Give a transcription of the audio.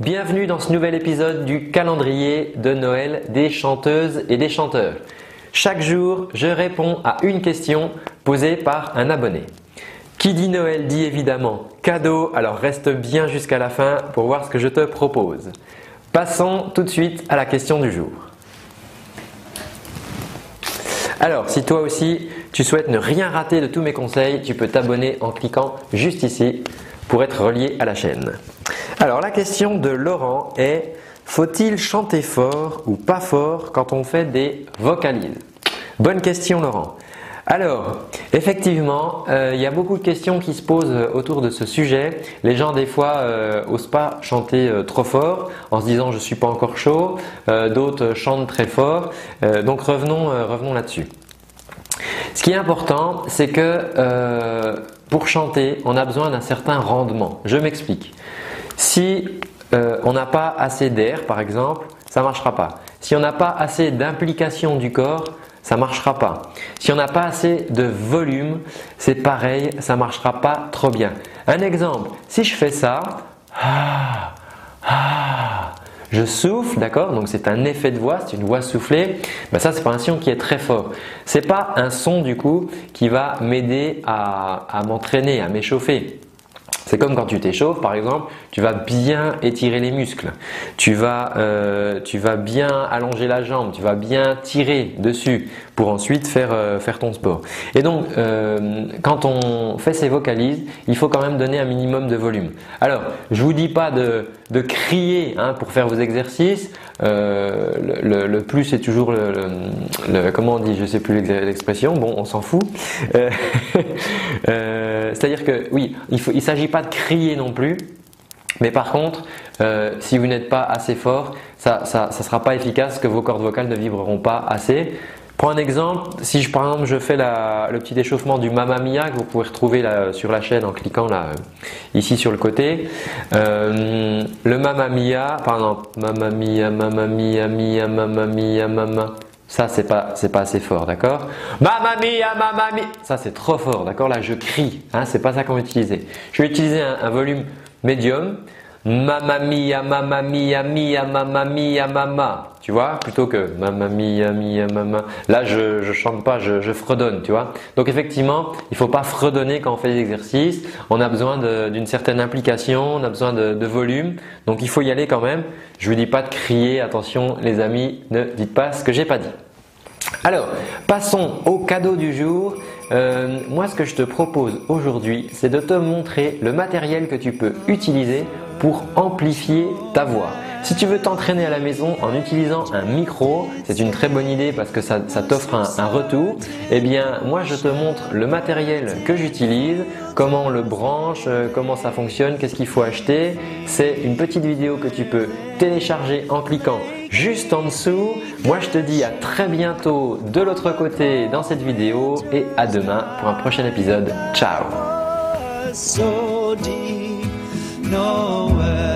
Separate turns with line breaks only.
Bienvenue dans ce nouvel épisode du calendrier de Noël des chanteuses et des chanteurs. Chaque jour, je réponds à une question posée par un abonné. Qui dit Noël dit évidemment cadeau, alors reste bien jusqu'à la fin pour voir ce que je te propose. Passons tout de suite à la question du jour. Alors, si toi aussi tu souhaites ne rien rater de tous mes conseils, tu peux t'abonner en cliquant juste ici pour être relié à la chaîne. Alors, la question de Laurent est faut-il chanter fort ou pas fort quand on fait des vocalises Bonne question, Laurent. Alors, effectivement, euh, il y a beaucoup de questions qui se posent autour de ce sujet. Les gens, des fois, euh, osent pas chanter euh, trop fort en se disant je suis pas encore chaud. D'autres chantent très fort. donc, revenons, revenons là-dessus. Ce qui est important, c'est que pour chanter, on a besoin d'un certain rendement. Je m'explique. Si on n'a pas assez d'air, par exemple, ça ne marchera pas. Si on n'a pas assez d'implication du corps, ça marchera pas. Si on n'a pas assez de volume, c'est pareil, ça marchera pas trop bien. Un exemple, si je fais ça, ah, ah, je souffle, d'accord? Donc c'est un effet de voix, c'est une voix soufflée. Ben ça, c'est pas un son qui est très fort. C'est pas un son du coup qui va m'aider à m'entraîner, à m'échauffer. C'est comme quand tu t'échauffes, par exemple, tu vas bien étirer les muscles, tu vas, euh, tu vas bien allonger la jambe, tu vas bien tirer dessus pour ensuite faire, euh, faire ton sport. Et donc, euh, quand on fait ces vocalises, il faut quand même donner un minimum de volume. Alors, je vous dis pas de, de crier hein, pour faire vos exercices. Le, le, plus c'est toujours le, comment on dit, je sais plus l'expression. Bon, on s'en fout. C'est-à-dire que oui, il ne s'agit pas de crier non plus. Mais par contre, euh, si vous n'êtes pas assez fort, ça ne sera pas efficace, que vos cordes vocales ne vibreront pas assez. Prends un exemple, si je, par exemple je fais le petit échauffement du Mamma Mia que vous pouvez retrouver sur la chaîne en cliquant là, ici sur le côté. Euh, le Mamma Mia, par exemple, Mamma Mia, Mamma Mia, Mia, Mamma Mia, Mamma. Ça, c'est pas, c'est pas assez fort, d'accord Mamma mia, mamma mia. Ça, c'est trop fort, d'accord Là, je crie. Hein, c'est pas ça qu'on va utiliser. Je vais utiliser un, volume médium. Mamma mia, mamma mia, mia, mamma mia. Tu vois Plutôt que mamma mia, mia, mamma. Là, je, je chante pas, je, fredonne, tu vois Donc, effectivement, il faut pas fredonner quand on fait des exercices. On a besoin d'une certaine implication, on a besoin de, de volume. Donc, il faut y aller quand même. Je vous dis pas de crier. Attention, les amis, ne dites pas ce que j'ai pas dit. Alors, passons au cadeau du jour. Euh, moi, ce que je te propose aujourd'hui, c'est de te montrer le matériel que tu peux utiliser pour amplifier ta voix. Si tu veux t'entraîner à la maison en utilisant un micro, c'est une très bonne idée parce que ça, t'offre un, retour. Eh bien, moi, je te montre le matériel que j'utilise, comment le branche, euh, comment ça fonctionne, qu'est-ce qu'il faut acheter. C'est une petite vidéo que tu peux télécharger en cliquant juste en dessous. Moi, je te dis à très bientôt de l'autre côté dans cette vidéo et à demain pour un prochain épisode. Ciao nowhere.